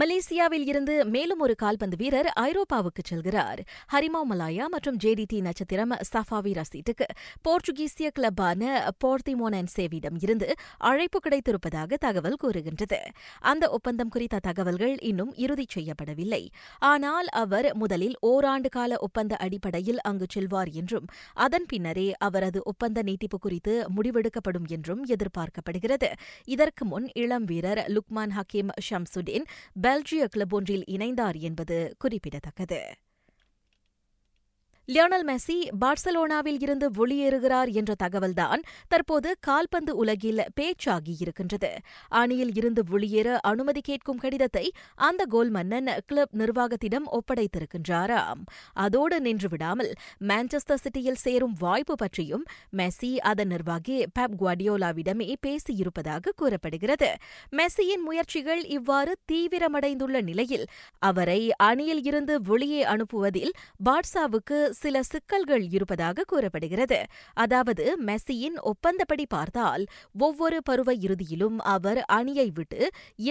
மலேசியாவில் இருந்து மேலும் ஒரு கால்பந்து வீரர் ஐரோப்பாவுக்கு செல்கிறார். ஹரிமா மலாயா மற்றும் ஜேடிடி நட்சத்திரம் சஃபாவி ரசீட்டுக்கு போர்ச்சுகீசிய கிளப்பான போர்த்திமோனன்சேவிடம் இருந்து அழைப்பு கிடைத்திருப்பதாக தகவல் கூறுகின்றது. அந்த ஒப்பந்தம் குறித்த தகவல்கள் இன்னும் இறுதி செய்யப்படவில்லை. ஆனால் அவர் முதலில் ஓராண்டு கால ஒப்பந்த அடிப்படையில் அங்கு செல்வார் என்றும் அதன் பின்னரே அவரது ஒப்பந்த நீட்டிப்பு குறித்து முடிவெடுக்கப்படும் என்றும் எதிர்பார்க்கப்படுகிறது. இதற்கு முன் இளம் வீரர் லுக்மான் ஹக்கீம் ஷம்சுடீன் பெல்ஜிய கிளப் ஒன்றில் இணைந்தார் என்பது குறிப்பிடத்தக்கது. லியோனல் மெஸ்ஸி பார்சலோனாவில் இருந்து வெளியேறுகிறார் என்ற தகவல்தான் தற்போது கால்பந்து உலகில் பேச்சாகியிருக்கின்றது அணியில் இருந்து வெளியேற அனுமதி கேட்கும் கடிதத்தை அந்த கோல் மன்னன் கிளப் நிர்வாகத்திடம் ஒப்படைத்திருக்கின்றாராம். அதோடு நின்று விடாமல் மான்செஸ்டர் சிட்டியில் சேரும் வாய்ப்பு பற்றியும் மெஸ்ஸி அதன் நிர்வாகி பெப் குவாடியோலாவிடமே பேசியிருப்பதாக கூறப்படுகிறது. மெஸ்ஸியின் முயற்சிகள் இவ்வாறு தீவிரமடைந்துள்ள நிலையில் அவரை அணியில் இருந்து வெளியே அனுப்புவதில் பார்சாவுக்கு சில சிக்கல்கள் இருப்பதாக கூறப்படுகிறது. அதாவது மெஸ்ஸியின் ஒப்பந்தப்படி பார்த்தால் ஒவ்வொரு பருவ இறுதியிலும் அவர் அணியை விட்டு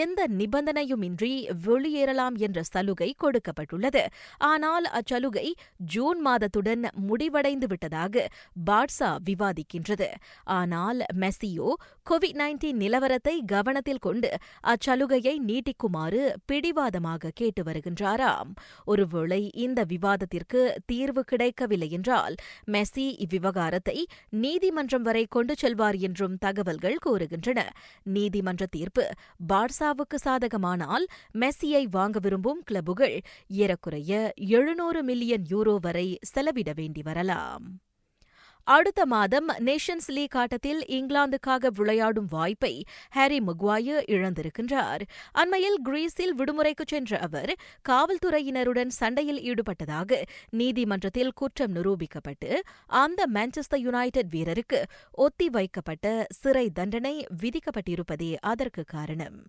எந்த நிபந்தனையுமின்றி வெளியேறலாம் என்ற சலுகை கொடுக்கப்பட்டுள்ளது. ஆனால் அச்சலுகை ஜூன் மாதத்துடன் முடிவடைந்து விட்டதாக பாட்ஸா விவாதிக்கின்றது. ஆனால் மெஸ்ஸியோ கோவிட் நைன்டீன் நிலவரத்தை கவனத்தில் கொண்டு அச்சலுகையை நீட்டிக்குமாறு பிடிவாதமாக கேட்டு வருகின்றாராம். ஒருவேளை இந்த விவாதத்திற்கு தீர்வு கிடைக்கவில்லை என்றால் மெஸ்ஸி இவ்விவகாரத்தை நீதிமன்றம் வரை கொண்டு செல்வார் என்றும் தகவல்கள் கூறுகின்றன. நீதிமன்ற தீர்ப்பு பார்சாவுக்கு சாதகமானால் மெஸ்ஸியை வாங்க விரும்பும் கிளப்புகள் ஏறக்குறைய எழுநூறு மில்லியன் யூரோ வரை செலவிட வேண்டி வரலாம். அடுத்த மாதம் நேஷன்ஸ் லீக் ஆட்டத்தில் இங்கிலாந்துக்காக விளையாடும் வாய்ப்பை ஹாரி மக்வாயர் இழந்திருக்கின்றார். அண்மையில் கிரீஸில் விடுமுறைக்கு சென்ற அவர் காவல்துறையினருடன் சண்டையில் ஈடுபட்டதாக நீதிமன்றத்தில் குற்றம் நிரூபிக்கப்பட்டு அந்த மான்செஸ்டர் யுனைடெட் வீரருக்கு ஒத்தி வைக்கப்பட்ட சிறை தண்டனை விதிக்கப்பட்டிருப்பதே அதற்கு காரணம்.